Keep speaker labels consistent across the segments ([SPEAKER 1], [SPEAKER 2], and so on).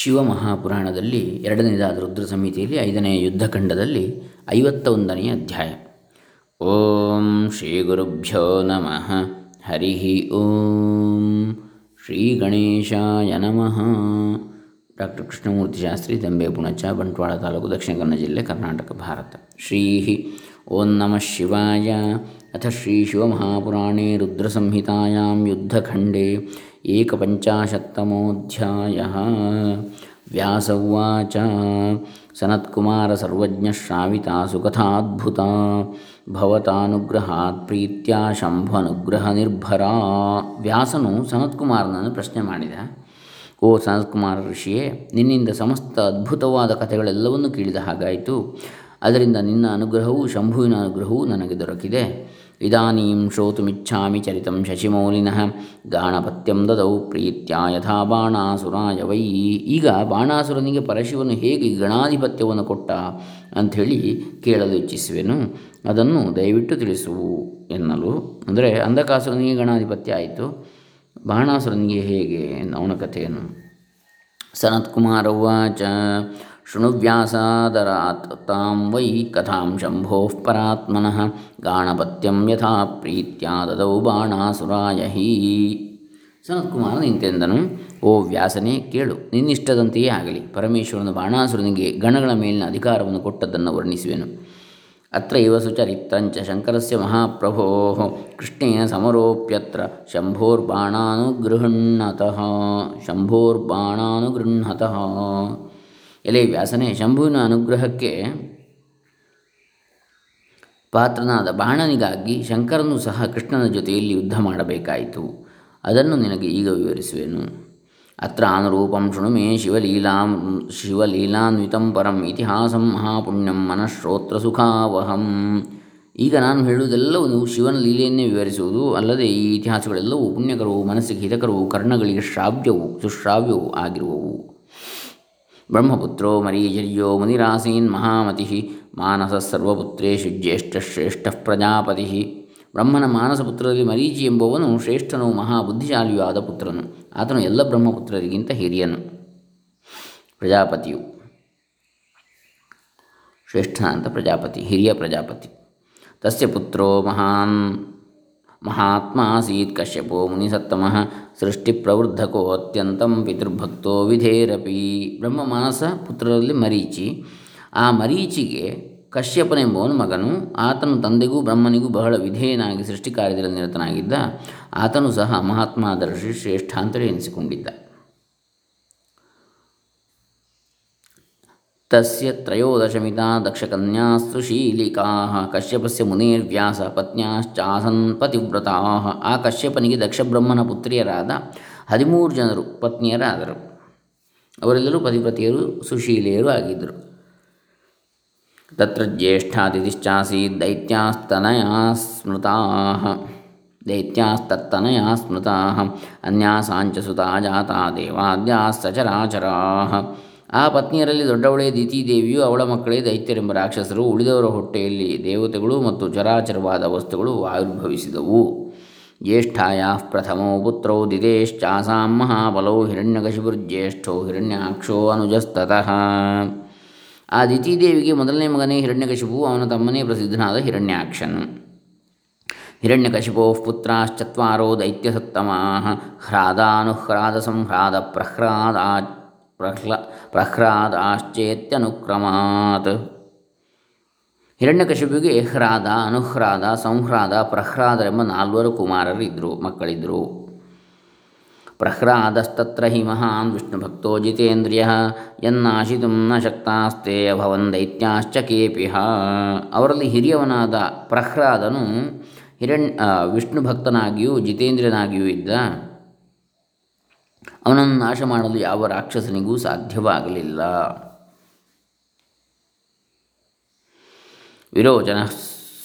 [SPEAKER 1] ಶಿವಮಹಾಪುರಾಣದಲ್ಲಿ ಎರಡನೇದಾದ ರುದ್ರ ಸಮಿತಿಯಲ್ಲಿ ಐದನೆಯ ಯುದ್ಧಖಂಡದಲ್ಲಿ ಐವತ್ತ ಒಂದನೆಯ ಅಧ್ಯಾಯ. ಓಂ ಶ್ರೀ ಗುರುಭ್ಯೋ ನಮಃ. ಹರಿ ಓಂ. ಶ್ರೀ ಗಣೇಶಾಯ ನಮಃ. ಡಾಕ್ಟರ್ ಕೃಷ್ಣಮೂರ್ತಿ ಶಾಸ್ತ್ರಿ, ದಂಬೆ ಪುಣಚ, ಬಂಟ್ವಾಳ ತಾಲೂಕು, ದಕ್ಷಿಣ ಕನ್ನಡ ಜಿಲ್ಲೆ, ಕರ್ನಾಟಕ, ಭಾರತ. ಶ್ರೀ ಓಂ ನಮಃ ಶಿವಾಯ. ಅಥ ಶ್ರೀ ಶಿವಮಹಾಪುರಾಣೇ ರುದ್ರಸಂಹಿತಾಯಾಂ ಯುದ್ಧಖಂಡೇ. ಏಕಪಂಚಾಶತ್ತಮೋऽಧ್ಯಾಯः ವ್ಯಾಸ ಉವಾಚ. ಸುಕಥಾ ಸುಕಥಾದ್ಭುತಾ ಭವತಾನುಗ್ರಹಾತ್ ಪ್ರೀತ್ಯ ಶಂಭನುಗ್ರಹನಿರ್ಭರಾ ವ್ಯಾಸನು ಸನತ್ಕುಮಾರನನ್ನು ಪ್ರಶ್ನೆ ಮಾಡಿದ. ಓ ಸನತ್ಕುಮಾರ ಋಷಿಯೇ, ನಿನ್ನಿಂದ ಸಮಸ್ತ ಅದ್ಭುತವಾದ ಕಥೆಗಳೆಲ್ಲವನ್ನೂ ಕೇಳಿದ ಹಾಗಾಯಿತು. ಅದರಿಂದ ನಿನ್ನ ಅನುಗ್ರಹವು ಶಂಭುವಿನ ಅನುಗ್ರಹವು ನನಗೆ ದೊರಕಿದೆ. ಇದಾನೀಂ ಶ್ರೋತುಮಿಚ್ಛಾಮಿ ಚರಿತಂ ಶಶಿಮೌಲಿನಃ ಗಾಣಪತ್ಯಂ ದದೌ ಪ್ರೀತ್ಯ ಯಥಾ ಬಾಣಾಸುರಾಯ ವೈ ಈಗ ಬಾಣಾಸುರನಿಗೆ ಪರಶಿವನು ಹೇಗೆ ಗಣಾಧಿಪತ್ಯವನ್ನು ಕೊಟ್ಟ ಅಂಥೇಳಿ ಕೇಳಲು ಇಚ್ಛಿಸುವೆನು. ಅದನ್ನು ದಯವಿಟ್ಟು ತಿಳಿಸುವು ಎನ್ನಲು. ಅಂದರೆ ಅಂಧಕಾಸುರನಿಗೆ ಗಣಾಧಿಪತ್ಯ ಆಯಿತು. ಬಾಣಾಸುರನಿಗೆ ಹೇಗೆ ಅವನ ಕಥೆಯನ್ನು. ಸನತ್ಕುಮಾರ ಉವಾಚ ಶೃಣುವ್ಯಾಸಾದರಾತ್ ತಾಂ ವೈ ಕಥಾಂ ಶಂಭೋಃ ಪರಾತ್ಮನಃ ಗಾಣಪತ್ಯಂ ಯಥಾ ಪ್ರೀತ್ಯ ದದೌ ಬಾಣಾಸುರಾಯ ಹೀ ಸನತ್ಕುಮಾರ ನಿಂತೆಂದನು ಓ ವ್ಯಾಸನೇ, ಕೇಳು, ನಿನ್ನಿಷ್ಟದಂತೆಯೇ ಆಗಲಿ, ಪರಮೇಶ್ವರನು ಬಾಣಾಸುರನಿಗೆ ಗಣಗಳ ಮೇಲಿನ ಅಧಿಕಾರವನ್ನು ಕೊಟ್ಟದ್ದನ್ನು ವರ್ಣಿಸುವೆನು. ಅತ್ರ ಇವ ಸುಚರಿತ್ರಂಚ ಶಂಕರಸ್ಯ ಮಹಾಪ್ರಭೋ ಕೃಷ್ಣೇನ ಸಮರೋಪ್ಯತ್ರ ಶಂಭೋರ್ಬಾಣಾನುಗೃಹಣತಃ ಶಂಭೋರ್ಬಾಣಾನುಗೃಹತಃ ಎಲೆ ವ್ಯಾಸನೇ ಶಂಭುವಿನ ಅನುಗ್ರಹಕ್ಕೆ ಪಾತ್ರನಾದ ಬಾಣನಿಗಾಗಿ ಶಂಕರನು ಸಹ ಕೃಷ್ಣನ ಜೊತೆಯಲ್ಲಿ ಯುದ್ಧ ಮಾಡಬೇಕಾಯಿತು. ಅದನ್ನು ನಿನಗೆ ಈಗ ವಿವರಿಸುವೆನು. ಅತ್ರ ಅನುರೂಪಂ ಶೃಣು ಮೇ ಶಿವಲೀಲಾಂ, ಶಿವಲೀಲಾನ್ವಿತಂ ಪರಂ ಇತಿಹಾಸಂ ಮಹಾಪುಣ್ಯಂ ಮನಃಶ್ರೋತ್ರ ಸುಖಾವಹಂ. ಈಗ ನಾನು ಹೇಳುವುದೆಲ್ಲವೂ ಶಿವನ ಲೀಲೆಯನ್ನೇ ವಿವರಿಸುವುದು ಅಲ್ಲದೆ ಈ ಇತಿಹಾಸಗಳೆಲ್ಲವೂ ಪುಣ್ಯಕರವು ಮನಸ್ಸಿಗೆ ಹಿತಕರವು ಕರ್ಣಗಳಿಗೆ ಶ್ರಾವ್ಯವು ಸುಶ್ರಾವ್ಯವು ಆಗಿರುವವು. ಬ್ರಹ್ಮಪುತ್ರೋ ಮರೀಜರ್ಯೋ ಮುನಿರಾಸೀನ್ ಮಹಾಮತಿ ಮಾನಸಸರ್ವಪುತ್ರೇಶು ಜ್ಯೇಷ್ಠಶ್ರೇಷ್ಠ ಪ್ರಜಾಪತಿ. ಬ್ರಹ್ಮನ ಮಾನಸಪುತ್ರರಲ್ಲಿ ಮರೀಚಿ ಎಂಬುವನು ಶ್ರೇಷ್ಠನೂ ಮಹಾಬುದ್ಧಿಶಾಲಿಯೂ ಆದ ಪುತ್ರನು. ಆತನು ಎಲ್ಲ ಬ್ರಹ್ಮಪುತ್ರರಿಗಿಂತ ಹಿರಿಯನು. ಪ್ರಜಾಪತಿಯು ಶ್ರೇಷ್ಠ ಅಂತ ಪ್ರಜಾಪತಿ, ಹಿರಿಯ ಪ್ರಜಾಪತಿ. ತಸ್ಯ ಪುತ್ರೋ ಮಹಾನ್ ಮಹಾತ್ಮ ಆಸೀತ್ ಕಶ್ಯಪೋ ಮುನಿಸತ್ತಮಃ ಸೃಷ್ಟಿಪ್ರವೃದ್ಧಕೋ ಅತ್ಯಂತಂ ಪಿತೃಭಕ್ತೋ ವಿಧೇರಪಿ. ಬ್ರಹ್ಮ ಮಾನಸ ಪುತ್ರರಲ್ಲಿ ಮರೀಚಿ. ಆ ಮರೀಚಿಗೆ ಕಶ್ಯಪನೆಂಬವನು ಮಗನು. ಆತನು ತಂದೆಗೂ ಬ್ರಹ್ಮನಿಗೂ ಬಹಳ ವಿಧೇಯನಾಗಿ ಸೃಷ್ಟಿ ಕಾರ್ಯದಲ್ಲಿ ನಿರತನಾಗಿದ್ದ. ಆತನು ಸಹ ಮಹಾತ್ಮಾದರ್ಶಿ ಶ್ರೇಷ್ಠ ಅಂತಲೇ ಎನಿಸಿಕೊಂಡಿದ್ದ. ತಸ್ಯ ತ್ರಯೋದಶಮಿತಾ ದಕ್ಷಕನ್ಯಾಸ್ತು सुशीलिकाः ಕಶ್ಯಪಸ್ಯ ಮುನಿರ್ವ್ಯಾಸ ಪತ್ನ್ಯಾಶ್ಚಾಸನ್ ಪತಿವ್ರತಾಃ ಆ ಕಶ್ಯಪನಿಗೆ ದಕ್ಷಬ್ರಹ್ಮನ ಪುತ್ರಿಯರಾದ ಹದಿಮೂರು ಜನರು ಪತ್ನಿಯರಾದರು ಅವರೆಲ್ಲರೂ ಪತಿವ್ರತಿಯರು, ಸುಶೀಲೆಯರು ಆಗಿದ್ದರು. ತತ್ರ ಜ್ಯೇಷ್ಠಾತಿಥಿಶ್ಚಾಸೀತ್ ದೈತ್ಯಾಸ್ತನಯಾ ಸ್ಮೃತಾ ದೈತ್ಯಾಸ್ತತ್ತನಯಾ ಅನ್ಯಾ ಅನ್ಯಾಸಾಂಚ ಸುತಾ ಜಾತಾ ದೇವಾದ್ಯಾ ಸಚರಾಚರಾः ಆ ಪತ್ನಿಯರಲ್ಲಿ ದೊಡ್ಡವಳೇ ದಿತಿದೇವಿಯು ಅವಳ ಮಕ್ಕಳೇ ದೈತ್ಯರೆಂಬ ರಾಕ್ಷಸರು ಉಳಿದವರ ಹೊಟ್ಟೆಯಲ್ಲಿ ದೇವತೆಗಳು ಮತ್ತು ಚರಾಚರವಾದ ವಸ್ತುಗಳು ಆವಿರ್ಭವಿಸಿದವು. ಜ್ಯೇಷ್ಠಾಯಾ ಪ್ರಥಮೋ ಪುತ್ರೋ ದಿತೇಶ್ಚಾಸಾಂ ಮಹಾಬಲೋ ಹಿರಣ್ಯಕಶಿಪುರ್ಜ್ಯೇಷ್ಠೋ ಹಿರಣ್ಯಾಕ್ಷೋ ಅನುಜಸ್ತಃ ಆ ದಿತಿದೇವಿಗೆ ಮೊದಲನೇ ಮಗನೇ ಹಿರಣ್ಯಕಶಿಪು, ಅವನ ತಮ್ಮನೇ ಪ್ರಸಿದ್ಧನಾದ ಹಿರಣ್ಯಾಕ್ಷನು. ಹಿರಣ್ಯಕಶಿಪೋ ಪುತ್ರಾಶ್ಚತ್ವಾರೋ ದೈತ್ಯಸತ್ತಮಃ ಹ್ರಾದಾನುಹ್ರಾದ ಸಂಹ್ರಾದ ಪ್ರಹ್ರಾದಾ ಪ್ರಹ್ಲ ಪ್ರಹ್ರಾದಾಶ್ಚೇತ್ಯನುಕ್ರಮಾತ್ ಹಿರಣ್ಯಕಶಿಪಿಗೆ ಹ್ರಾದ, ಅನುಹ್ರಾದ, ಸಂಹ್ರಾದ ಪ್ರಹ್ರಾದರೆಂಬ ನಾಲ್ವರು ಕುಮಾರರಿದ್ದರು ಮಕ್ಕಳಿದ್ದರು ಪ್ರಹ್ರಾದಸ್ತತ್ರ ಹಿ ಮಹಾನ್ ವಿಷ್ಣುಭಕ್ತೋ ಜಿತೇಂದ್ರಿಯ, ಯನ್ನಾಶಿತು ನ ಶಕ್ತಾಸ್ತೆ ಅಭವನ್ ದೈತ್ಯಾಶ್ಚ ಕೇಪಿಹ. ಅವರಲ್ಲಿ ಹಿರಿಯವನಾದ ಪ್ರಹ್ಲಾದನು ಹಿರಣ್ಯ ವಿಷ್ಣು ಭಕ್ತನಾಗಿಯೂ ಜಿತೇಂದ್ರಿಯನಾಗಿಯೂ ಇದ್ದ. ಅವನನ್ನು ನಾಶ ಮಾಡಲು ಯಾವ ರಾಕ್ಷಸನಿಗೂ ಸಾಧ್ಯವಾಗಲಿಲ್ಲ. ವಿರೋಚನ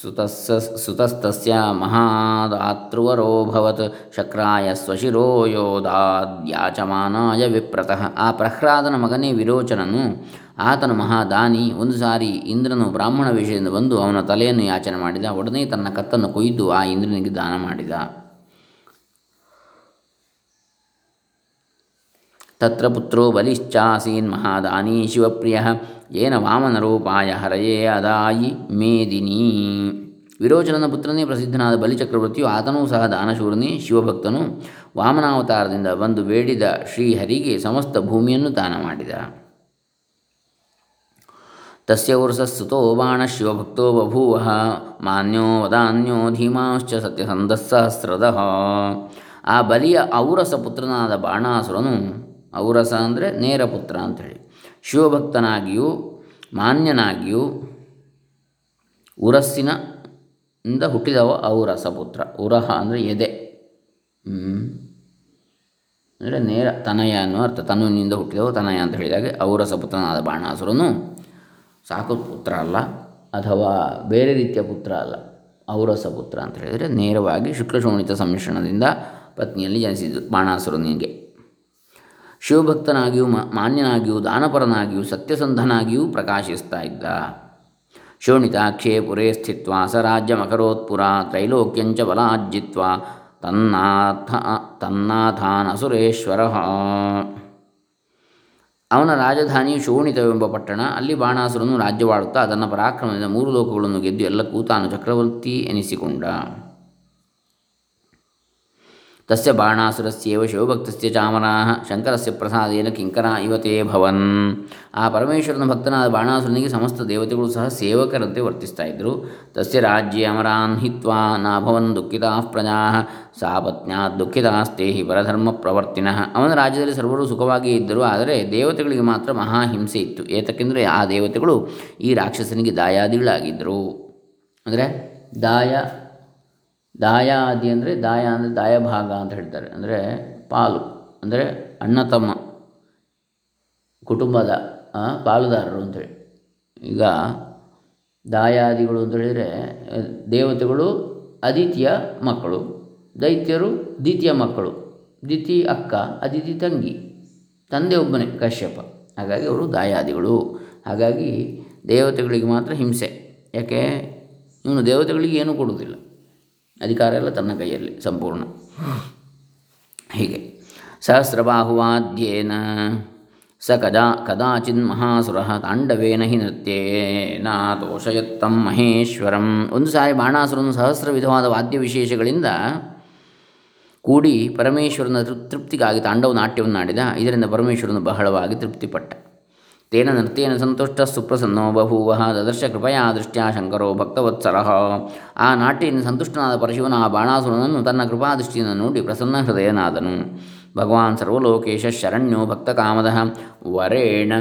[SPEAKER 1] ಸುತಸ್ಸ ಸುತಸ್ತಸ್ಯ ಮಹಾದಾತೃವರೋಭವತ್ ಶಕ್ರಾಯ ಸ್ವಶಿರೋ ಯೋಧಾದ್ಯಾಚಮಾನಾಯ ವಿಪ್ರತಃ. ಆ ಪ್ರಹ್ಲಾದನ ಮಗನೇ ವಿರೋಚನನು. ಆತನು ಮಹಾದಾನಿ ಒಂದು ಸಾರಿ ಇಂದ್ರನು ಬ್ರಾಹ್ಮಣ ವಿಷಯದಿಂದ ಬಂದು ಅವನ ತಲೆಯನ್ನು ಯಾಚನೆ ಮಾಡಿದ. ಒಡನೆ ತನ್ನ ಕತ್ತನ್ನು ಕೊಯ್ದು ಆ ಇಂದ್ರನಿಗೆ ದಾನ ಮಾಡಿದ. ತತ್ರ ಪುತ್ರೋ ಬಲಿಶ್ಚಾಸೀನ್ ಮಹಾದಾನಿ ಶಿವಪ್ರಿಯ ಏನ ವಾಮನರೂಪಾಯ ಹರಯೇ ಅದಾಯಿ ಮೇದಿನಿ ವಿರೋಚನನ ಪುತ್ರನೇ ಪ್ರಸಿದ್ಧನಾದ ಬಲಿಚಕ್ರವರ್ತಿಯು ಆತನೂ ಸಹ ದಾನಶೂರನೇ ಶಿವಭಕ್ತನು ವಾಮನಾವತಾರದಿಂದ ಬಂದು ಬೇಡಿದ ಶ್ರೀಹರಿಗೆ ಸಮಸ್ತ ಭೂಮಿಯನ್ನು ದಾನ ಮಾಡಿದ। ತಸ್ಯ ಉರ್ಸಸ್ತುತೋ ಬಾಣ ಶಿವಭಕ್ತೋ ಬಭೂವ। ಮಾನ್ಯೋ ವದಾನ್ಯೋ ಧೀಮಾಶ್ಚ ಸತ್ಯಸಂಧಸ್ಸಹಸ್ರದ ಆ ಬಲಿಯ ಔರಸ ಪುತ್ರನಾದ ಬಾಣಾಸುರನು ಔರಸ ಅಂದರೆ ನೇರ ಪುತ್ರ ಅಂಥೇಳಿ. ಶಿವಭಕ್ತನಾಗಿಯೂ, ಮಾನ್ಯನಾಗಿಯೂ ಉರಸ್ಸಿನ ಇಂದ ಹುಟ್ಟಿದವ ಔರಸ ಪುತ್ರ. ಉರಹ ಅಂದರೆ ಎದೆ. ಅಂದರೆ ನೇರ ತನಯ ಅನ್ನುವ ಅರ್ಥ. ತನುವಿನಿಂದ ಹುಟ್ಟಿದವ ತನಯ ಅಂತ ಹೇಳಿದಾಗ ಔರಸ ಪುತ್ರನಾದ ಬಾಣಾಸುರನು ಸಾಕು ಪುತ್ರ ಅಲ್ಲ, ಅಥವಾ ಬೇರೆ ರೀತಿಯ ಪುತ್ರ ಅಲ್ಲ, ಔರಸ ಪುತ್ರ ಅಂತ ಹೇಳಿದರೆ ನೇರವಾಗಿ ಶುಕ್ಲಶೋಣಿತ ಸಮ್ಮಿಶ್ರಣದಿಂದ ಪತ್ನಿಯಲ್ಲಿ ಜನಿಸಿದ್ದು ಬಾಣಾಸುರನಿಗೆ. ಶಿವಭಕ್ತನಾಗಿಯೂ ಮಾನ್ಯನಾಗಿಯೂ, ದಾನಪರನಾಗಿಯೂ, ಸತ್ಯಸಂಧನಾಗಿಯೂ ಪ್ರಕಾಶಿಸ್ತಾ ಇದ್ದ. ಶೋಣಿತಾಕ್ಷೇ ಪುರೇ ಸ್ಥಿತ್ವ ಸ ರಾಜ್ಯಮಕರೋತ್ಪುರ ತ್ರೈಲೋಕ್ಯಂಚ ಬಲಾಜ್ಜಿತ್ವ ತನ್ನಾಥ ತನ್ನಾಥಾನಸುರೇಶ್ವರ ಅವನ ರಾಜಧಾನಿ ಶೋಣಿತವೆಂಬ ಪಟ್ಟಣ. ಅಲ್ಲಿ ಬಾಣಾಸುರನ್ನು ರಾಜ್ಯವಾಡುತ್ತಾ ಅದನ್ನು ಪರಾಕ್ರಮದಿಂದ ಮೂರು ಲೋಕಗಳನ್ನು ಗೆದ್ದು ಎಲ್ಲಕ್ಕೂ ತಾನು ಚಕ್ರವರ್ತಿ ಎನಿಸಿಕೊಂಡ. ತಸ್ಯ ಬಾಣಾಸುರಸ್ಯೇವ ಶಿವಭಕ್ತಸ್ಯ ಚಾಮರಾಹ ಶಂಕರಸ್ಯ ಪ್ರಸಾದೇನ ಕಿಂಕರ ಇವತೇ ಭವನ್ ಆ ಪರಮೇಶ್ವರನ ಭಕ್ತನಾದ ಬಾಣಾಸುರನಿಗೆ ಸಮಸ್ತ ದೇವತೆಗಳು ಸಹ ಸೇವಕರಂತೆ ವರ್ತಿಸ್ತಾ ಇದ್ದರು. ತಸ್ಯ ರಾಜ್ಯ ಅಮರಾನ್ ಹಿತ್ವಾ ನಾಭವನ್ ದುಃಖಿತಾ ಪ್ರಜಾ ಸಾಪತ್ನ್ಯಾ ದುಃಖಿತಾಸ್ತೆ ಹಿ ಪರಧರ್ಮ ಪ್ರವರ್ತಿನಃ। ಅವನ ರಾಜ್ಯದಲ್ಲಿ ಸರ್ವರು ಸುಖವಾಗಿಯೇ ಇದ್ದರು, ಆದರೆ ದೇವತೆಗಳಿಗೆ ಮಾತ್ರ ಮಹಾಹಿಂಸೆ ಇತ್ತು। ಏತಕ್ಕೆಂದರೆ ಆ ದೇವತೆಗಳು ಈ ರಾಕ್ಷಸನಿಗೆ ದಾಯಾದಿಗಳಾಗಿದ್ದರು. ಅಂದರೆ ದಾಯ ದಾಯಾದಿ ಅಂದರೆ ದಾಯ ಅಂದರೆ ದಾಯಭಾಗ ಅಂತ ಹೇಳ್ತಾರೆ. ಅಂದರೆ ಪಾಲು, ಅಂದರೆ ಅಣ್ಣ ತಮ್ಮ ಕುಟುಂಬದ ಪಾಲುದಾರರು ಅಂತೇಳಿ ಈಗ ದಾಯಾದಿಗಳು ಅಂತ ಹೇಳಿದರೆ, ದೇವತೆಗಳು ಅದಿತಿಯ ಮಕ್ಕಳು, ದೈತ್ಯರು, ದ್ವಿತೀಯ ಮಕ್ಕಳು ದಿತಿ ಅಕ್ಕ ಅದಿತಿ ತಂಗಿ, ತಂದೆ ಒಬ್ಬನೇ ಕಶ್ಯಪ. ಹಾಗಾಗಿ ಅವರು ದಾಯಾದಿಗಳು ಹಾಗಾಗಿ ದೇವತೆಗಳಿಗೆ ಮಾತ್ರ ಹಿಂಸೆ. ಯಾಕೆ? ಇವನು ದೇವತೆಗಳಿಗೆ ಏನೂ ಕೊಡುವುದಿಲ್ಲ. ಅಧಿಕಾರ ಎಲ್ಲ ತನ್ನ ಕೈಯಲ್ಲಿ ಸಂಪೂರ್ಣ. ಹೀಗೆ. ಸಹಸ್ರಬಾಹುವಾದ್ಯೇನ ಸ ಕದಾ ಕದಾಚಿನ್ ಮಹಾಸುರ ತಾಂಡವೇನ ಹಿ ನೃತ್ಯೇನ ತೋಷಯತ್ತಂ ಮಹೇಶ್ವರಂ. ಒಂದು ಸಾರಿ ಬಾಣಾಸುರನು ಸಹಸ್ರ ವಿಧವಾದ ವಾದ್ಯ ವಿಶೇಷಗಳಿಂದ ಕೂಡಿ ಪರಮೇಶ್ವರನ ತೃಪ್ತಿಗಾಗಿ ತಾಂಡವ ನಾಟ್ಯವನ್ನು ಆಡಿದ ಇದರಿಂದ ಪರಮೇಶ್ವರನು ಬಹಳವಾಗಿ ತೃಪ್ತಿಪಟ್ಟ. ತೇನ ನೃತ್ಯೇನ ಸಂತುಷ್ಟ ಸುಪ್ರಸನ್ನೋ ಬಭೂವ ದದರ್ಶ ಕೃಪಯಾ ದೃಷ್ಟ್ಯಾ ಶಂಕರೋ ಭಕ್ತವತ್ಸರ ಆ ನಾಟ್ಯದಿಂದ ಸಂತುಷ್ಟನಾದ ಪರಶಿವನ ಆ ಬಾಣಾಸುರನನ್ನು ತನ್ನ ಕೃಪಾದೃಷ್ಟಿಯನ್ನು ನೋಡಿ ಪ್ರಸನ್ನ ಹೃದಯನಾದನು ಭಗವಾನ್ ಸರ್ವಲೋಕೇಶ ಶರಣ್ಯೋ ಭಕ್ತಕಾಮದ ವರೇಣ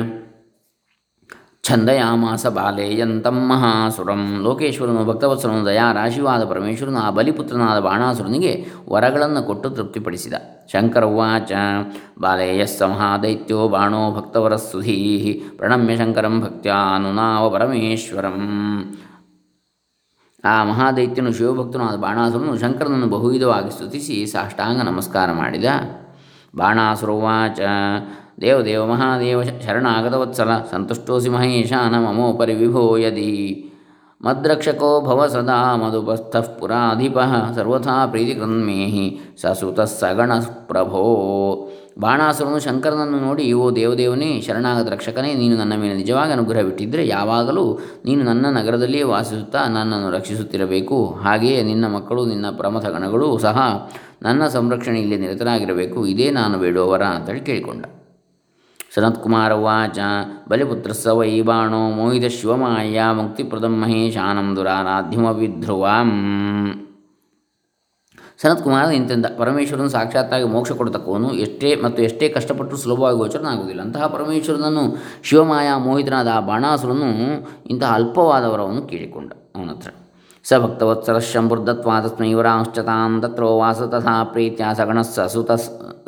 [SPEAKER 1] ಛಂದಯಾಮಾಸ ಬಾಲೇಯಂತಂ ಮಹಾಸುರಂ ಲೋಕೇಶ್ವರನು ಭಕ್ತವತ್ಸರನು ದಯಾ ರಾಶಿವಾದ ಪರಮೇಶ್ವರನು ಆ ಬಲಿಪುತ್ರನಾದ ಬಾಣಾಸುರನಿಗೆ ವರಗಳನ್ನು ಕೊಟ್ಟು ತೃಪ್ತಿಪಡಿಸಿದ। ಶಂಕರ ಬಾಲೇಯಸ್ಸ ಮಹಾದೈತ್ಯೋ, ಬಾಣೋ ಭಕ್ತವರ ಸುಧೀ ಪ್ರಣಮ್ಯ ಶಂಕರಂ ಭಕ್ತ್ಯಾನುನಾವ ಪರಮೇಶ್ವರಂ. ಆ ಮಹಾದೈತ್ಯನು ಶಿವಭಕ್ತನಾದ ಬಾಣಾಸುರನು ಶಂಕರನನ್ನು ಬಹುವಿಧವಾಗಿ ಸ್ತುತಿಸಿ ಸಾಷ್ಟಾಂಗ ನಮಸ್ಕಾರ ಮಾಡಿದ. ಬಾಣಾಸುರವಾಚ ದೇವದೇವ ಮಹಾದೇವ ಶರಣಾಗತವತ್ಸಲ, ಸಂತುಷ್ಟೋಸಿ ಮಹೇಶಾನ ಮಮೋಪರಿ ವಿಭೋ ಯದಿ ಮದ್ರಕ್ಷಕೋ ಭವ ಸದಾ ಮಧುಪಸ್ಥಃ ಪುರಾಧಿಪ, ಸರ್ವಥಾ ಪ್ರೀತಿಕೃನ್ಮೇಹಿ ಸಸುತ ಸಗಣ ಪ್ರಭೋ. ಬಾಣಾಸುರನು ಶಂಕರನನ್ನು ನೋಡಿ, ಓ ದೇವದೇವನೇ ಶರಣಾಗತ ರಕ್ಷಕನೇ, ನೀನು ನನ್ನ ಮೇಲೆ ನಿಜವಾಗಿ ಅನುಗ್ರಹ ಬಿಟ್ಟಿದ್ದರೆ ಯಾವಾಗಲೂ ನೀನು ನನ್ನ ನಗರದಲ್ಲಿಯೇ ವಾಸಿಸುತ್ತಾ ನನ್ನನ್ನು ರಕ್ಷಿಸುತ್ತಿರಬೇಕು. ಹಾಗೆಯೇ ನಿನ್ನ ಮಕ್ಕಳು, ನಿನ್ನ ಪ್ರಮಥ ಗಣಗಳು ಸಹ ನನ್ನ ಸಂರಕ್ಷಣೆಯಲ್ಲಿ ನಿರತರಾಗಿರಬೇಕು. ಇದೇ ನಾನು ಬೇಡುವವರ ಅಂತೇಳಿ ಕೇಳಿಕೊಂಡ. ಸನತ್ಕುಮಾರ ಬಲಿಪುತ್ರ ಸ ವೈ ಬಾಣೋ ಮೋಹಿತ ಶಿವಮಾಯ ಮುಕ್ತಿಪ್ರದಂ ಮಹೇಶಾನಂ ದುರಾರಾಧ್ಯಮಪಿ ಧ್ರುವಾಂ ಸನತ್ಕುಮಾರ ಇಂತಿಂದ, ಪರಮೇಶ್ವರನು ಸಾಕ್ಷಾತ್ತಾಗಿ ಮೋಕ್ಷ ಕೊಡತಕ್ಕವನು ಎಷ್ಟೇ ಮತ್ತು ಎಷ್ಟೇ ಕಷ್ಟಪಟ್ಟು ಸುಲಭವಾಗಿ ಗೋಚರನಾಗುವುದಿಲ್ಲ. ಅಂತಹ ಪರಮೇಶ್ವರನನ್ನು ಶಿವಮಾಯ ಮೋಹಿತನಾದ ಆ ಬಾಣಾಸುರನು ಇಂತಹ ಅಲ್ಪವಾದವರವನ್ನು ಕೇಳಿಕೊಂಡ ಅವನ ಹತ್ರ. ಸ ಭಕ್ತವತ್ಸರ ಶಂಭುರ್ದತ್ವಾ ತಸ್ಮೈ ವರಾಂಶ್ಚತಾಂ ತತ್ರೋ ವಾಸ ತಥಾ ಪ್ರೀತ್ಯ ಸಗಣ ಸಸುತ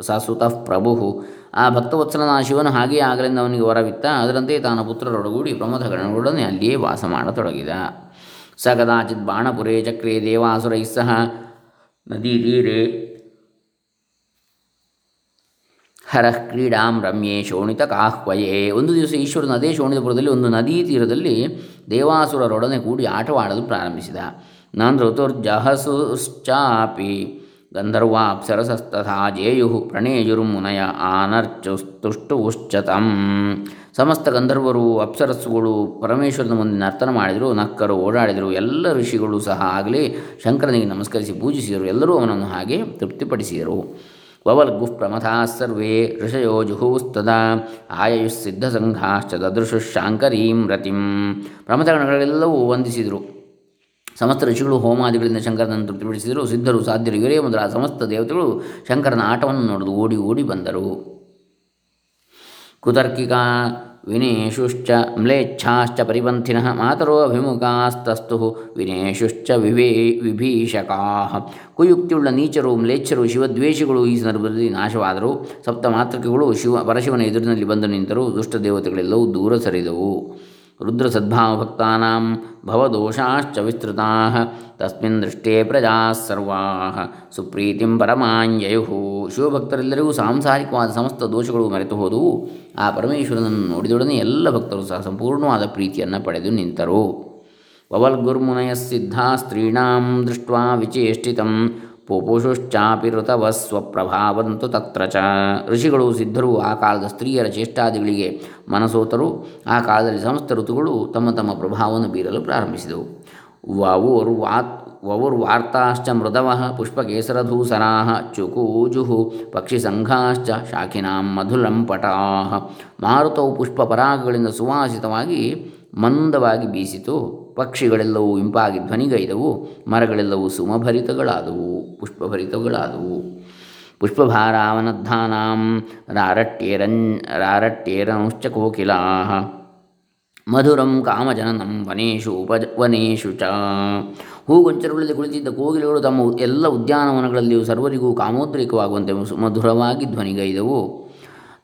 [SPEAKER 1] ಸಸುತಃ ಪ್ರಭು. ಆ ಭಕ್ತವತ್ಸಲನ ಶಿವನು ಹಾಗೆಯೇ ಆಗಲಿಂದ ಅವನಿಗೆ ವರವಿತ್ತ. ಅದರಂತೆ ತಾನು ಪುತ್ರರೊಡಗೂಡಿ ಪ್ರಮಥಗಣಗಳೊಡನೆ ಅಲ್ಲಿಯೇ ವಾಸ ಮಾಡತೊಡಗಿದ ಸ ಕದಾಚಿತ್ ಬಾಣಪುರೇ ಚಕ್ರೇ ದೇವಾಸುರೈ ಸಹ ನದಿ ತೀರೆ. ಹರಃ ಕ್ರೀಡಾಂ ರಮ್ಯೆ ಶೋಣಿತ ಕಾಹ್ವಯೇ. ಒಂದು ದಿವಸ ಈಶ್ವರನ ಅದೇ ಶೋಣಿತಪುರದಲ್ಲಿ ಒಂದು ನದಿ ತೀರದಲ್ಲಿ ದೇವಾಸುರರೊಡನೆ ಕೂಡಿ ಆಟವಾಡಲು ಪ್ರಾರಂಭಿಸಿದ. ನಾನು ಋತುರ್ಜಹಸುಶ್ಚಾಪಿ. ಗಂಧರ್ವಾಪ್ಸರಸಸ್ತಥಾ ಜೇಯು ಪ್ರಣೇಯುರ್ಮುನಯ ಆನರ್ಚುಸ್ತುಷ್ಟುಶ್ಚತಂ ಸಮಸ್ತ ಗಂಧರ್ವರು, ಅಪ್ಸರಸ್ಸುಗಳು ಪರಮೇಶ್ವರನ ಮುಂದೆ ನರ್ತನ ಮಾಡಿದರು, ನಕ್ಕರು ಓಡಾಡಿದರು, ಎಲ್ಲ ಋಷಿಗಳು ಸಹ ಆಗಲೇ ಶಂಕರನಿಗೆ ನಮಸ್ಕರಿಸಿ ಪೂಜಿಸಿದರು, ಎಲ್ಲರೂ ಅವನನ್ನು ಹಾಗೆ ತೃಪ್ತಿಪಡಿಸಿದರು. ವವಲ್ಗುಃ ಪ್ರಮಥಾ ಸರ್ವೇ ಋಷಯೋ ಜುಹೂಸ್ತದಾ ಆಯಯುಸ್ಸಿದ್ಧಸಂಘಾಶ್ಚ ದದೃಶುಶಾಂಕರೀಂ ರತಿಂ. ಪ್ರಮಥಗಣಗಳೆಲ್ಲವೂ ವಂದಿಸಿದರು. ಸಮಸ್ತ ಋಷಿಗಳು ಹೋಮಾದಿಗಳಿಂದ ಶಂಕರನನ್ನು ತೃಪ್ತಿಪಡಿಸಿದರು. ಸಿದ್ಧರು, ಸಾಧ್ಯರು ಇವರೇ ಮೊದಲ ಸಮಸ್ತ ದೇವತೆಗಳು ಶಂಕರನ ಆಟವನ್ನು ನೋಡಿದು ಓಡಿ ಓಡಿ ಬಂದರು. ಕುತರ್ಕಿಕಾ ವಿನೇಶುಶ್ಚ ಮ್ಲೇಚ್ಛಾಶ್ಚ ಪರಿಪಂಥಿನಃ ಮಾತರೋ ಅಭಿಮುಖಾಸ್ತಸ್ತು ವಿನೇಶುಶ್ಚ ವಿವೇ ವಿಭೀಷಕಾ. ಕುಯುಕ್ತಿಯುಳ್ಳ ನೀಚರು, ಮ್ಲೇಚ್ಛರು, ಶಿವದ್ವೇಷಿಗಳು ಈ ಸಂದರ್ಭದಲ್ಲಿ ನಾಶವಾದರು. ಸಪ್ತ ಮಾತೃಕೆಗಳು ಶಿವ, ಪರಶಿವನ ಎದುರಿನಲ್ಲಿ ಬಂದು ನಿಂತರು. ದುಷ್ಟ ದೇವತೆಗಳೆಲ್ಲವೂ ದೂರ ಸರಿದವು. ರುದ್ರಸದ್ಭಾವಭಕ್ತಾನಾಂ ಭವದೋಷಾಶ್ಚ ವಿಸ್ತೃತಾ, ತಸ್ಮಿನ್ ದೃಷ್ಟೇ ಪ್ರಜಾ ಸರ್ವಾ. ಸುಪ್ರೀತಿಂ ಪರಮಾಂಜಯು ಶಿವಭಕ್ತರೆಲ್ಲರಿಗೂ ಸಾಂಸಾರಿಕವಾದ ಸಮಸ್ತ ದೋಷಗಳು ಮರೆತು ಹೋದವು. ಆ ಪರಮೇಶ್ವರನನ್ನು ನೋಡಿದೊಡನೆ ಎಲ್ಲ ಭಕ್ತರು ಸಹ ಸಂಪೂರ್ಣವಾದ ಪ್ರೀತಿಯನ್ನು ಪಡೆದು ನಿಂತರು. ವವಲ್ಗುರ್ಮುನಯ ಸಿದ್ಧಾ ಸ್ತ್ರೀಣಾಂ ದೃಷ್ಟ ವಿಚೇಷ್ಟಿತಂ. ಪುಪುಷುಶ್ಚಾಪಿ ಋತವ ಸ್ವಪ್ರಭಾವಂತು ತತ್ರ ಚ. ಋಷಿಗಳು, ಸಿದ್ಧರು, ಆ ಕಾಲದ ಸ್ತ್ರೀಯರ ಚೇಷ್ಟಾದಿಗಳಿಗೆ ಮನಸೋತರು, ಆ ಕಾಲದಲ್ಲಿ ಸಮಸ್ತ ಋತುಗಳು ತಮ್ಮ ತಮ್ಮ ಪ್ರಭಾವವನ್ನು ಬೀರಲು ಪ್ರಾರಂಭಿಸಿದವು. ವವುರ್ವಾತ್ ವವುರ್ವಾರ್ತಾಶ್ಚ ಮೃದವ ಪುಷ್ಪಕೇಸರಧೂಸರಾ ಚುಕೂಜುಃ ಪಕ್ಷಿಸಂಘಾಶ್ಚ ಶಾಖಿನಾಂ ಮಧುಲಂಪಟಾ. ಮಾರುತವು ಪುಷ್ಪ ಪರಾಗಗಳಿಂದ ಸುವಾಸಿತವಾಗಿ ಮಂದವಾಗಿ ಬೀಸಿತು. ಪಕ್ಷಿಗಳೆಲ್ಲವೂ ಇಂಪಾಗಿ ಧ್ವನಿಗೈದವು. ಮರಗಳೆಲ್ಲವೂ ಸುಮಭರಿತಗಳಾದವು. ಪುಷ್ಪಭರಿತಗಳಾದವು. ಪುಷ್ಪಭಾರಾವನದ್ಧಾನಾಂ ರಾರಟ್ಯೇರನ್ ರಾರಟ್ಯೇರನುಶ್ಚ ಕೋಕಿಲಾ ಮಧುರಂ ಕಾಮಜನನಂ ವನೇಶು ಉಪವನೇಶು ಚ. ಹೂಗೊಂಚರುಗಳಲ್ಲಿ ಕುಳಿತಿದ್ದ ಕೋಗಿಲೆಗಳು ತಮ್ಮ ಎಲ್ಲ ಉದ್ಯಾನವನಗಳಲ್ಲಿಯೂ ಸರ್ವರಿಗೂ ಕಾಮೋದ್ರೇಕವಾಗುವಂತೆ ಮಧುರವಾಗಿ ಧ್ವನಿಗೈದವು.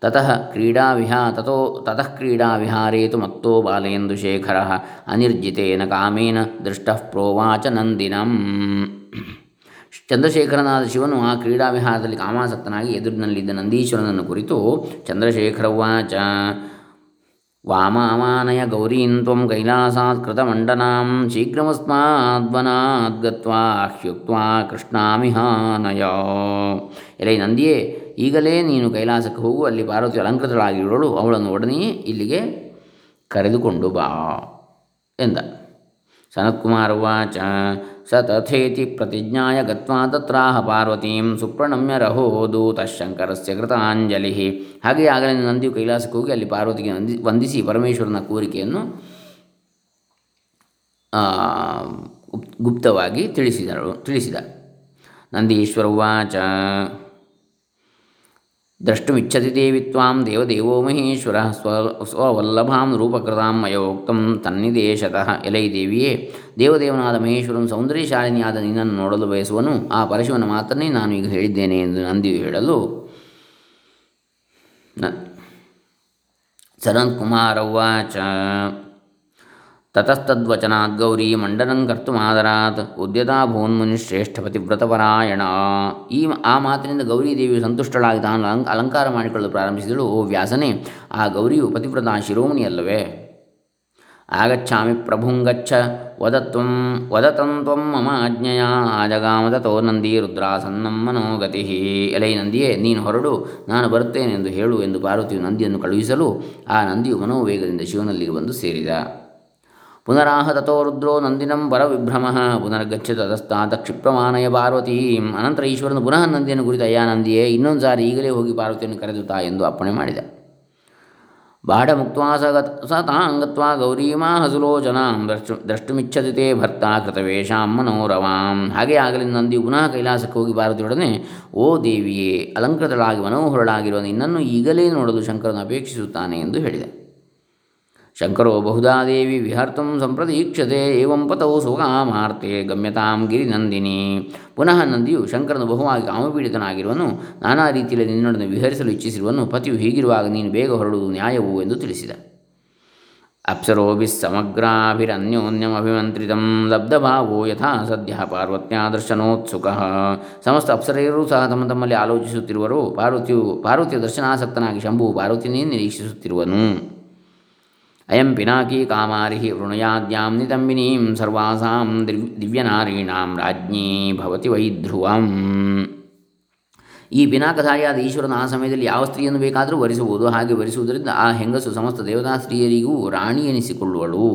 [SPEAKER 1] ತತಃ ಕ್ರೀಡಾವಿಹಾ ततो ತತಃ क्रीडाविहारे तु ಬಾಲಯಂದು ಶೇಖರ ಅನಿರ್ಜಿತೇನ ಕಾಮೇನ ದೃಷ್ಟ ಪ್ರೋವಾಚ ನಂದಿನಂ ಚಂದ್ರಶೇಖರನಾದ ಶಿವನು ಆ ಕ್ರೀಡಾವಿಹಾರದಲ್ಲಿ ಕಾಮಾಸಕ್ತನಾಗಿ ಎದುರಿನಲ್ಲಿದ್ದ ನಂದೀಶ್ವರನನ್ನು ಕುರಿತು ಚಂದ್ರಶೇಖರವಾಚ ವಾಮಾಮಾನಯ ಗೌರೀಂ ತ್ವ ಕೈಲಾಸಾತ್ ಕೃತಮಂಡನಾಂ ಶೀಘ್ರಮಸ್ಮಾದ್ವನಾದ್ಗತ್ವಾ ಹ್ಯುಕ್ವಾ ಕೃಷ್ಣಾಮಿಹಾನಯ. ಎಲೈ ನಂದಿಯೇ ಈಗಲೇ ನೀನು ಕೈಲಾಸಕ್ಕೆ ಹೋಗು, ಅಲ್ಲಿ ಪಾರ್ವತಿ ಅಲಂಕೃತಳಾಗಿರೋಳು ಅವಳನ್ನು ಒಡನೆಯೇ ಇಲ್ಲಿಗೆ ಕರೆದುಕೊಂಡು ಬಾ ಎಂದ. ಸನತ್ಕುಮಾರ ಉಚ ಸ ತಥೇತಿ ಪ್ರತಿಜ್ಞಾಯ ಗತ್ವಾ ತತ್ರಾಹ ಪಾರ್ವತೀಂ ಸುಪ್ರಣಮ್ಯ ರಹೋ ದೂತಶಂಕರಸ್ಯ ಕೃತಾಂಜಲಿ. ಹಾಗೆಯೇ ಆಗಲೇ ನಂದಿಯು ಕೈಲಾಸಕ್ಕೆ ಹೋಗಿ ಅಲ್ಲಿ ಪಾರ್ವತಿಗೆ ವಂದಿ ವಂದಿಸಿ ಪರಮೇಶ್ವರನ ಕೋರಿಕೆಯನ್ನು ಗುಪ್ತವಾಗಿ ತಿಳಿಸಿದಳು ತಿಳಿಸಿದ. ನಂದೀಶ್ವರ ಉವಾಚ ದ್ರಷ್ಟುಮಿಚ್ಛತಿ ದೇವಿ ತ್ವಾಂ ದೇವದೇವೋ ಮಹೇಶ್ವರ ಸ್ವ ಸ್ವವಲ್ಲಭಾಂ ರೂಪಕೃತಾಂ ಮಯೋಕ್ತಂ ತನ್ನಿದೇಶತಃ ಎಲೈ ದೇವಿಯೇ. ದೇವದೇವನಾದ ಮಹೇಶ್ವರನು ಸೌಂದರ್ಯಶಾಲಿನಿಯಾದ ನಿನ್ನನ್ನು ನೋಡಲು ಬಯಸುವನು. ಆ ಪರಶುವನ ಮಾತ್ರನೇ ನಾನು ಈಗ ಹೇಳಿದ್ದೇನೆ ಎಂದು ನಂದಿ ಹೇಳಲು ಸನತ್ ಕುಮಾರ ಉವಾಚ. ತತಸ್ತದ್ವಚನಾತ್ ಗೌರಿ ಮಂಡನಂ ಕರ್ತು ಮಾದರಾತ್ ಉದ್ಯತಾ ಭೂನ್ಮುನಿಶ್ರೇಷ್ಠ ಪತಿವ್ರತಪರಾಯಣ ಈ ಆ ಮಾತಿನಿಂದ ಗೌರಿದೇವಿಯು ಸಂತುಷ್ಟಳಾಗಿ ತಾನು ಅಲಂಕ ಅಲಂಕಾರ ಮಾಡಿಕೊಳ್ಳಲು ಪ್ರಾರಂಭಿಸಿದಳು. ಓ ವ್ಯಾಸನೇ, ಆ ಗೌರಿಯು ಪತಿವ್ರತ ಶಿರೋಮಣಿಯಲ್ಲವೇ? ಆಗಚ್ಛಾಮಿ ಪ್ರಭುಂಗಚ್ಚ ವದತ್ವಂ ವದತಂ ತ್ವಂ ಮಮ ಆಜ್ಞೆಯ ಆಜಗಾಮತೋ ನಂದಿ ರುದ್ರಾಸನ್ನಂ ಮನೋಗತಿ. ಎಲೈ ನಂದಿಯೇ, ನೀನು ಹೊರಡು, ನಾನು ಬರುತ್ತೇನೆ ಎಂದು ಹೇಳು ಎಂದು ಪಾರ್ವತಿಯು ನಂದಿಯನ್ನು ಕಳುಹಿಸಲು ಆ ನಂದಿಯು ಮನೋವೇಗದಿಂದ ಶಿವನಲ್ಲಿಗೆ ಬಂದು ಸೇರಿದ. ಪುನರಾಹ ತಥೋ ರುದ್ರೋ ನಂದಿನಂ ವರವಿಭ್ರಮಃ ಪುನರ್ಗಚ್ಚ ತದಸ್ತಾ ಕ್ಷಿಪ್ರಮಾನಯ ಪಾರ್ವತೀಂ ಅನಂತರ ಈಶ್ವರನು ಪುನಃ ನಂದಿಯನ್ನು ಕುರಿತ ಅಯ್ಯ ನಂದಿಯೇ ಇನ್ನೊಂದು ಸಾರಿ ಈಗಲೇ ಹೋಗಿ ಪಾರ್ವತಿಯನ್ನು ಕರೆದು ತಾ ಎಂದು ಅಪ್ಪಣೆ ಮಾಡಿದ. ಬಾಢ ಮುಕ್ತ ಸ ತಾಂಗತ್ವಾ ಗೌರೀಮಾ ಹಸುಲೋಚನಾಂ ದ್ರಷ್ಟು ತೇ ಭರ್ತಾ ಕೃತವೇಷಾಂ ಮನೋರವಾಂ। ಹಾಗೆ ಆಗಲಿ ನಂದಿ ಪುನಃ ಕೈಲಾಸಕ್ಕೆ ಹೋಗಿ ಪಾರ್ವತಿಯೊಡನೆ, ಓ ದೇವಿಯೇ, ಅಲಂಕೃತಳಾಗಿ ಮನೋಹರಳಾಗಿರುವ ನಿನ್ನನ್ನು ಈಗಲೇ ನೋಡಲು ಶಂಕರನು ಅಪೇಕ್ಷಿಸುತ್ತಾನೆ ಎಂದು ಹೇಳಿದೆ. ಶಂಕರೋ ಬಹುಧಾ ದೇವಿ ವಿಹರ್ತಂ ಸಂಪ್ರದೀಕ್ಷತೆ, ಏವಂ ಪತೌ ಸುಖಾಮಾರ್ತೆ, ಗಮ್ಯತಾಂ ಗಿರಿನಂದಿನಿ. ಪುನಃ ನಂದಿಯು ಶಂಕರನು ಬಹುವಾಗಿ ಕಾಮಪೀಡಿತನಾಗಿರುವನು, ನಾನಾ ರೀತಿಯಲ್ಲಿ ನಿನ್ನೊಡನೆ ವಿಹರಿಸಲು ಇಚ್ಛಿಸಿರುವನು, ಪತಿಯು ಹೀಗಿರುವಾಗ ನೀನು ಬೇಗ ಹೊರಡುವುದು ನ್ಯಾಯವು ಎಂದು ತಿಳಿಸಿದ. ಅಪ್ಸರೋಭಿಸ್ಸಮಗ್ರಾಭಿರನ್ಯೋನ್ಯಮಭಿಮಂತ್ರಿತಂ ಲಬ್ಧಭಾವೋ ಯಥಾ ಸದ್ಯ ಪಾರ್ವತ್ಯಾ ದರ್ಶನೋತ್ಸುಕ ಸಮಸ್ತ ಅಪ್ಸರೆಯರೂ ಸಹ ತಮ್ಮ ತಮ್ಮಲ್ಲಿ ಆಲೋಚಿಸುತ್ತಿರುವರು, ಪಾರ್ವತಿಯು ಪಾರ್ವತಿಯ ದರ್ಶನಾಸಕ್ತನಾಗಿ ಶಂಭು ಪಾರ್ವತಿಯನ್ನೇ ನಿರೀಕ್ಷಿಸುತ್ತಿರುವನು. ಅಯಂ ಪಿನಾಕಿ ಕಾಮಾರಿ ವೃಣಯಾದ್ಯಾಂ ನಿತಂಬಿನೀಂ ಸರ್ವಾಸಾಂ ದಿವ್ಯನಾರೀಣಾಂ ರಾಜ್ಞೀ ಭವತಿ ವೈಧ್ರುವಂ ಈ ಪಿನಾಕಧಾರಿಯಾದ ಈಶ್ವರನ ಆ ಸಮಯದಲ್ಲಿ ಯಾವ ಸ್ತ್ರೀಯನ್ನು ಬೇಕಾದರೂ ವರಿಸಬಹುದು ಹಾಗೆ ವರಿಸುವುದರಿಂದ ಆ ಹೆಂಗಸು ಸಮಸ್ತ ದೇವತಾ ಸ್ತ್ರೀಯರಿಗೂ ರಾಣಿ ಎನಿಸಿಕೊಳ್ಳುವಳು.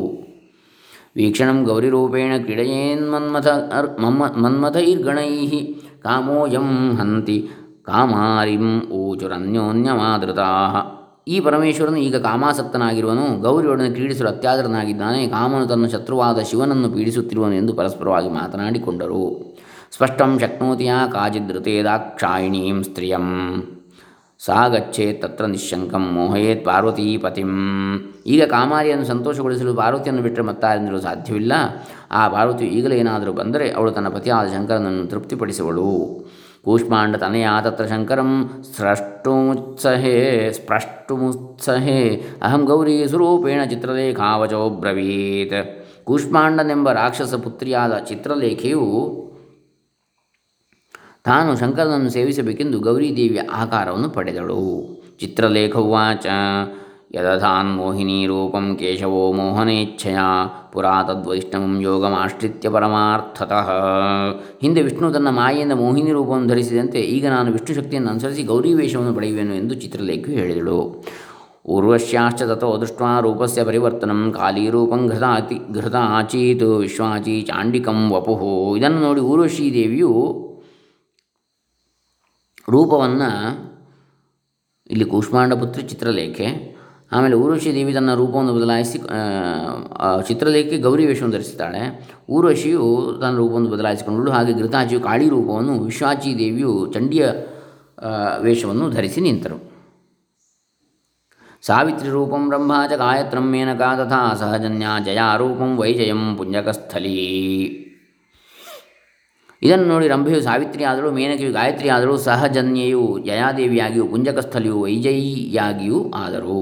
[SPEAKER 1] ವೀಕ್ಷಣಂ ಗೌರಿರೂಪೇಣ ಕ್ರೀಡೆಯೇನ್ಮನ್ಮಥ ಅರ್ ಮಮ್ಮ ಮನ್ಮಥೈರ್ಗಣೈ ಕಾಮೋಯಂ ಹಂತಿ ಕಾಮಾರಿಂ ಊಚುರನ್ಯೋನ್ಯಮಾದೃತಾ। ಈ ಪರಮೇಶ್ವರನು ಈಗ ಕಾಮಾಸಕ್ತನಾಗಿರುವನು. ಗೌರಿಯೊಡನೆ ಕ್ರೀಡಿಸಲು ಅತ್ಯಾದರನಾಗಿದ್ದಾನೆ. ಕಾಮನು ತನ್ನ ಶತ್ರುವಾದ ಶಿವನನ್ನು ಪೀಡಿಸುತ್ತಿರುವನು ಎಂದು ಪರಸ್ಪರವಾಗಿ ಮಾತನಾಡಿಕೊಂಡರು. ಸ್ಪಷ್ಟಂ ಶಕ್ನೋತಿಯ ಕಾಚಿದೃತೆ ದಾಕ್ಷಾಯಿಣೀಂ ಸ್ತ್ರೀಯಂ. ಸಾ ಗಚ್ಚೇತ್ ತತ್ರ ನಿಶಂಕಂ ಮೋಹಯೇತ್ ಪಾರ್ವತೀಪತಿಂ. ಈಗ ಕಾಮಾರಿಯನ್ನು ಸಂತೋಷಗೊಳಿಸಲು ಪಾರ್ವತಿಯನ್ನು ಬಿಟ್ಟರೆ ಮತ್ತಾರೆಂದಿರಲು ಸಾಧ್ಯವಿಲ್ಲ. ಆ ಪಾರ್ವತಿಯು ಈಗಲೇ ಏನಾದರೂ ಬಂದರೆ ಅವಳು ತನ್ನ ಪತಿಯಾದ ಶಂಕರನನ್ನು ತೃಪ್ತಿಪಡಿಸುವಳು. ಕೂಷ್ಮಾಂಡ ತತ್ರ ಶಂಕರಂ ಸ್ರಷ್ಟುಮುತ್ಸಹೇ ಸ್ಪಷ್ಟುಮುತ್ಸಹೇ ಅಹಂ ಗೌರಿ ಸ್ವರೂಪೇಣ ಚಿತ್ರಲೇಖಾವಚೋ ಬ್ರವೀತ್ ಕೂಷ್ಮಾಂಡನೆಂಬ ರಾಕ್ಷಸ ಪುತ್ರಿಯಾದ ಚಿತ್ರಲೇಖೆಯು ತಾನು ಶಂಕರನನ್ನು ಸೇವಿಸಬೇಕೆಂದು ಗೌರಿದೇವಿಯ ಆಕಾರವನ್ನು ಪಡೆದಳು. ಚಿತ್ರಲೇಖವಾಚ ಯದಧಾನ್ ಮೋಹಿನಿ ರೂಪಂ ಕೇಶವೋ ಮೋಹನೇಚ್ಛಯ ಪುರಾ ತದ್ವೈಷ್ಣವಂ ಯೋಗಮಾಶ್ರಿತ್ಯ ಪರಮಾರ್ಥತಃ ಹಿಂದೆ ವಿಷ್ಣು ತನ್ನ ಮಾಯೆಯಿಂದ ಮೋಹಿನಿ ರೂಪವನ್ನು ಧರಿಸಿದಂತೆ ಈಗ ನಾನು ವಿಷ್ಣು ಶಕ್ತಿಯನ್ನು ಅನುಸರಿಸಿ ಗೌರಿ ವೇಷವನ್ನು ಪಡೆಯುವೆನು ಎಂದು ಚಿತ್ರಲೇಖಿ ಹೇಳಿದಳು. ಊರ್ವಶ್ಯಾಶ್ಚ ತಥೋ ದೃಷ್ಟ ರೂಪಸ್ಯ ಪರಿವರ್ತನಂ ಕಾಲೀರೂಪಂ ಘೃತಾತಿ ಘೃತ ಆಚೀತ್ ವಿಶ್ವಾಚಿ ಚಾಂಡಿಕಂ ವಪುಹು ಇದನ್ನು ನೋಡಿ ಊರ್ವಶೀ ದೇವಿಯು ರೂಪವನ್ನು ಇಲ್ಲಿ ಕೂಷ್ಮಾಂಡಪುತ್ರ ಚಿತ್ರಲೇಖೆ ಆಮೇಲೆ ಊರ್ವಶಿ ದೇವಿ ತನ್ನ ರೂಪವನ್ನು ಬದಲಾಯಿಸಿ ಚಿತ್ರಲೇಖೆ ಗೌರಿ ವೇಷವನ್ನು ಧರಿಸುತ್ತಾಳೆ ಊರ್ವಶಿಯು ತನ್ನ ರೂಪವನ್ನು ಬದಲಾಯಿಸಿಕೊಂಡಳು. ಹಾಗೆ ಘೃತಾಚಿಯು ಕಾಳಿ ರೂಪವನ್ನು ವಿಶ್ವಾಚಿ ದೇವಿಯು ಚಂಡಿಯ ವೇಷವನ್ನು ಧರಿಸಿ ನಿಂತರು. ಸಾವಿತ್ರಿ ರೂಪಂ ಬ್ರಹ್ಮ ಚ ಗಾಯತ್ರಂ ಮೇನಕಾ ತಥಾ ಸಹಜನ್ಯ ಜಯಾರೂಪಂ ವೈಜಯಂ ಪುಂಜಕಸ್ಥಲೀ. ಇದನ್ನು ನೋಡಿ ರಂಭೆಯು ಸಾವಿತ್ರಿ ಆದರೂ ಮೇನಕೆಯು ಗಾಯತ್ರಿ ಆದರೂ ಸಹಜನ್ಯೆಯು ಜಯಾದೇವಿಯಾಗಿಯೂ ಪುಂಜಕಸ್ಥಲಿಯು ವೈಜಯಿಯಾಗಿಯೂ ಆದರು.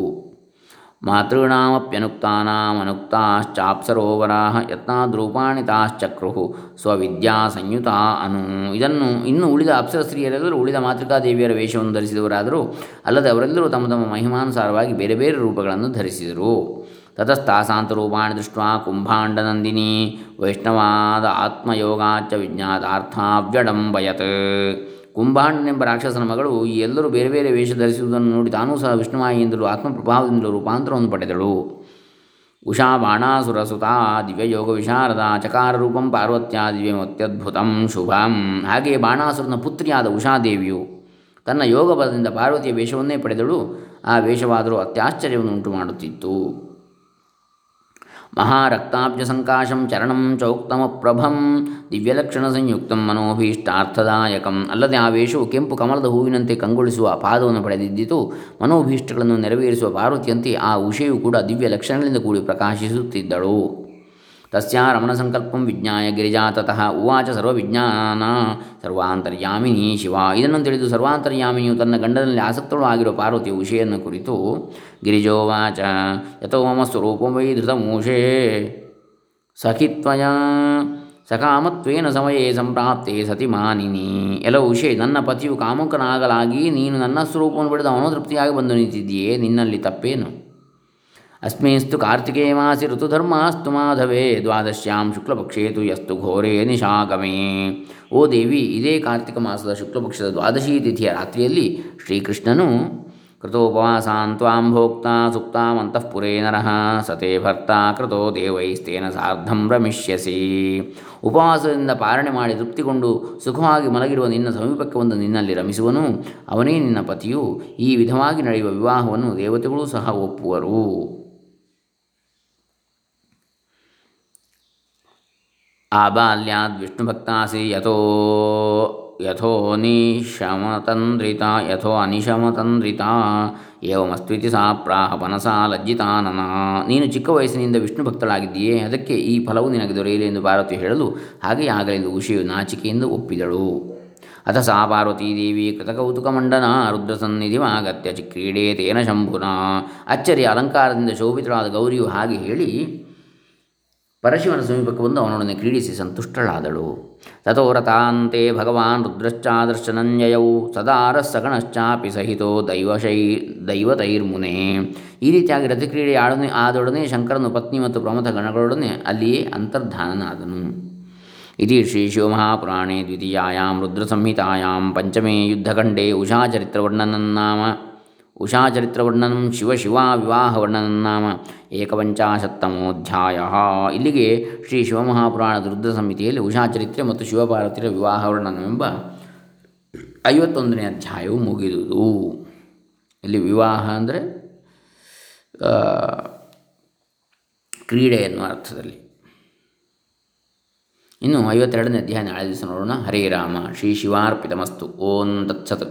[SPEAKER 1] ಮಾತೃಣಾಮಪ್ಯನುಕ್ತಾನಾಮನುಕ್ತಾಶ್ಚಾಪ್ಸರೋವರಾ ಯತ್ನಾದ್ರೂಪಾಣಿ ತಾಶ್ಚಕ್ರು ಸ್ವವಿದ್ಯಾ ಸಂಯುತ ಅನು. ಇದನ್ನು ಇನ್ನು ಉಳಿದ ಅಪ್ಸರ ಸ್ತ್ರೀಯರೆಲ್ಲರೂ ಉಳಿದ ಮಾತೃಕಾದೇವಿಯರ ವೇಷವನ್ನು ಧರಿಸಿದವರಾದರೂ ಅಲ್ಲದೆ ಅವರೆಲ್ಲರೂ ತಮ್ಮ ತಮ್ಮ ಮಹಿಮಾನುಸಾರವಾಗಿ ಬೇರೆ ಬೇರೆ ರೂಪಗಳನ್ನು ಧರಿಸಿದರು. ತತಸ್ತಾಸಾಂತರೂಪಾಣಿ ದೃಷ್ಟ ಕುಂಭಾಂಡನಂದಿನಿ ವೈಷ್ಣವಾದ ಆತ್ಮಯೋಗಾಚ ವಿಜ್ಞಾತಾರ್ಥಾವ್ಯಡಂಬಯತ್ ಕುಂಭಾಂಡನೆಂಬ ರಾಕ್ಷಸನ ಮಗಳು ಈ ಎಲ್ಲರೂ ಬೇರೆ ಬೇರೆ ವೇಷ ಧರಿಸುವುದನ್ನು ನೋಡಿ ತಾನೂ ಸಹ ವಿಷ್ಣುಮಾಯಿಯಿಂದಲೂ ಆತ್ಮಪ್ರಭಾವದಿಂದಲೂ ರೂಪಾಂತರವನ್ನು ಪಡೆದಳು. ಉಷಾ ಬಾಣಾಸುರಸುತಾ ದಿವ್ಯಯೋಗ ವಿಶಾರದ ಚಕಾರ ರೂಪಂ ಪಾರ್ವತ್ಯ ದಿವ್ಯಮತ್ಯದ್ಭುತಂ ಶುಭಂ. ಹಾಗೆಯೇ ಬಾಣಾಸುರನ ಪುತ್ರಿಯಾದ ಉಷಾದೇವಿಯು ತನ್ನ ಯೋಗ ಬಲದಿಂದ ಪಾರ್ವತಿಯ ವೇಷವನ್ನೇ ಪಡೆದಳು. ಆ ವೇಷವಾದರೂ ಅತ್ಯಾಶ್ಚರ್ಯವನ್ನು ಉಂಟು ಸಂಕಾಶಂ ಚರಣಂ ಚೌಕ್ತಮ ಪ್ರಭಂ ದಿವ್ಯಲಕ್ಷಣ ಸಂಯುಕ್ತ ಮನೋಭೀಷ್ಟಾರ್ಥದಾಯಕಂ ಅಲ್ಲದೆ ಆ ವೇಷವು ಕೆಂಪು ಕಮಲದ ಹೂವಿನಂತೆ ಕಂಗೊಳಿಸುವ ಪಾದವನ್ನು ಪಡೆದಿದ್ದಿತು. ಮನೋಭೀಷ್ಟಗಳನ್ನು ನೆರವೇರಿಸುವ ಪಾರ್ವತಿಯಂತೆ ಆ ಉಷೆಯು ಕೂಡ ದಿವ್ಯ ಲಕ್ಷಣಗಳಿಂದ ಕೂಡಿ ಪ್ರಕಾಶಿಸುತ್ತಿದ್ದಳು. ತಸ್ಯ ರಮಣಸಂಕಲ್ಪಂ ವಿಜ್ಞಾಯ ಗಿರಿಜಾ ತತಃ ಉವಾಚ ಸರ್ವವಿಜ್ಞಾನ ಸರ್ವಾಂತರ್ಯಾಮಿನಿ ಶಿವ ಇದನ್ನು ತಿಳಿದು ಸರ್ವಾಂತರ್ಯಾಮಿನಿಯು ತನ್ನ ಗಂಡನಲ್ಲಿ ಆಸಕ್ತಳು ಆಗಿರುವ ಪಾರ್ವತಿಯ ಉಷೆಯನ್ನು ಕುರಿತು ಗಿರಿಜೋವಾಚ ಯಥೋ ಮಮ ಸ್ವರೂಪಂ ವೈ ಧೃತಮೂಷೇ ಸಖಿತ್ವಯ ಸಕಾಮತ್ವೇನ ಸಮಯೇ ಸಂಪ್ರಾಪ್ತೆ ಸತಿ ಮಾನಿನಿ। ಎಲ್ಲ ಉಷೆ, ನನ್ನ ಪತಿಯು ಕಾಮುಕನಾಗಲಾಗಿ ನೀನು ನನ್ನ ಸ್ವರೂಪವನ್ನು ಬಿಡದ ಅನುತೃಪ್ತಿಯಾಗಿ ಬಂದು ನಿಂತಿದ್ದೀಯೇ, ನಿನ್ನಲ್ಲಿ ತಪ್ಪೇನು? ಅಸ್ಮಿನ್ಸ್ತು ಕಾರ್ತಿಕೇ ಮಾಸಿ ಋತುಧರ್ಮಾಸ್ತು ಮಾಧವೇ ದ್ವಾದಶ್ಯಾಂ ಶುಕ್ಲಪಕ್ಷೇತು ಯಸ್ತು ಘೋರೇ ನಿಶಾಗಮೇ ಓ ದೇವಿ ಇದೇ ಕಾರ್ತಿಕ ಮಾಸದ ಶುಕ್ಲಪಕ್ಷದ ದ್ವಾದಶಿ ತಿಥಿಯ ರಾತ್ರಿಯಲ್ಲಿ ಶ್ರೀಕೃಷ್ಣನು ಕೃತೋಪವಾಸಾನ್ ತ್ವಾಂ ಭೋಕ್ತಾ ಸುಕ್ತಾಮಂತಃಪುರೇ ನರಃ, ಸತೆ ಭರ್ತಾ ಕೃತೋ ದೇವೈಸ್ತೇನ ಸಾರ್ಧಂ ರಮಿಷ್ಯಸಿ। ಉಪವಾಸದಿಂದ ಪಾರಣೆ ಮಾಡಿ ತೃಪ್ತಿಗೊಂಡು ಸುಖವಾಗಿ ಮಲಗಿರುವ ನಿನ್ನ ಸಮೀಪಕ್ಕೆ ಒಂದು ನಿನ್ನಲ್ಲಿ ರಮಿಸುವನು, ಅವನೇ ನಿನ್ನ ಪತಿಯು, ಈ ವಿಧವಾಗಿ ನಡೆಯುವ ವಿವಾಹವನ್ನು ದೇವತೆಗಳೂ ಸಹ ಒಪ್ಪುವರು। ಆಬಾಲ್ಯಾದ್ ವಿಷ್ಣುಭಕ್ತಾಸಿ ಯಥೋ ಯಥೋ ನಿಶಮತಂದ್ರಿತ ಯಥೋ ಅನಿಶಮತಂದ್ರಿತ ಏವಮಸ್ತ್ವಿತಿ ಸಾ ಪ್ರಾಹ ಪನಸಾ ಲಜ್ಜಿತಾನನ ನೀನು ಚಿಕ್ಕ ವಯಸ್ಸಿನಿಂದ ವಿಷ್ಣು ಭಕ್ತಳಾಗಿದ್ದೀಯೇ ಅದಕ್ಕೆ ಈ ಫಲವು ನಿನಗೆ ದೊರೆಯಲಿ ಎಂದು ಪಾರ್ವತಿ ಹೇಳಲು ಹಾಗೆ ಆಗಲೆಂದು ಉಷಿಯು ನಾಚಿಕೆಯಿಂದ ಒಪ್ಪಿದಳು. ಅಥ ಸಾ ಪಾರ್ವತೀದೇವಿ ಕೃತಕೌತುಕಮಂಡನ ರುದ್ರಸನ್ನಿಧಿಮಾಗತ್ಯ ಕ್ರೀಡೆ ತೇನ ಶಂಭುನ. ಅಚ್ಚರಿ ಅಲಂಕಾರದಿಂದ ಶೋಭಿತಳಾದ ಗೌರಿಯು ಹಾಗೆ ಹೇಳಿ ಪರಶಿವನ ಸಮೀಪಕ್ಕೆ ಬಂದು ಅವನೊಡನೆ ಕ್ರೀಡಿಸಿ ಸಂತುಷ್ಟಳಾದಳು. ತಥೋ ರಥಾಂತೆ ಭಗವಾನ್ ರುದ್ರಶ್ಚಾದರ್ಶನಂಜಯೌ ಸದಾರ ಸಗಣಶ್ಚಾಪಿ ಸಹಿತೋ ದೈವಶೈ, ದೈವತೈರ್ಮುನೆ. ಈ ರೀತಿಯಾಗಿ ರಥಕ್ರೀಡೆ ಆಡನೆ, ಆದೊಡನೆ ಶಂಕರನು ಪತ್ನಿ ಮತ್ತು ಪ್ರಮಥ ಗಣಗಳೊಡನೆ ಅಲ್ಲಿಯೇ ಅಂತರ್ಧಾನನಾದನು. ಇತಿ ಶ್ರೀ ಶಿವಮಹಾಪುರಾಣೇ ದ್ವಿತೀಯಾಂ ರುದ್ರಸಂಹಿತಾಯಾಂ ಪಂಚಮೇ ಯುದ್ಧಖಂಡೇ ಉಷಾಚರಿತ್ರವರ್ಣನನ್ನಾಮ ಉಷಾಚರಿತ್ರವರ್ಣನಂ ಶಿವ ಶಿವ ವಿವಾಹವರ್ಣನಂ ನಾಮ ಏಕಪಂಚಾಶತ್ತಮೋಧ್ಯಾಯ. ಇಲ್ಲಿಗೆ ಶ್ರೀ ಶಿವಮಹಾಪುರಾಣ ರುದ್ರ ಸಮಿತಿಯಲ್ಲಿ ಉಷಾಚರಿತ್ರೆ ಮತ್ತು ಶಿವಪಾರ್ವತಿಯ ವಿವಾಹವರ್ಣನವೆಂಬ ಐವತ್ತೊಂದನೇ ಅಧ್ಯಾಯವು ಮುಗಿದುದು. ಇಲ್ಲಿ ವಿವಾಹ ಅಂದರೆ ಕ್ರೀಡೆ ಎನ್ನುವ ಅರ್ಥದಲ್ಲಿ. ಇನ್ನು ಐವತ್ತೆರಡನೇ ಅಧ್ಯಾಯ ನಾಳೆ ದಿವಸ ನೋಡೋಣ. ಹರೇ ರಾಮ, ಶ್ರೀ ಶಿವಾರ್ಪಿತಮಸ್ತು. ಓಂ ತತ್ಸತ್.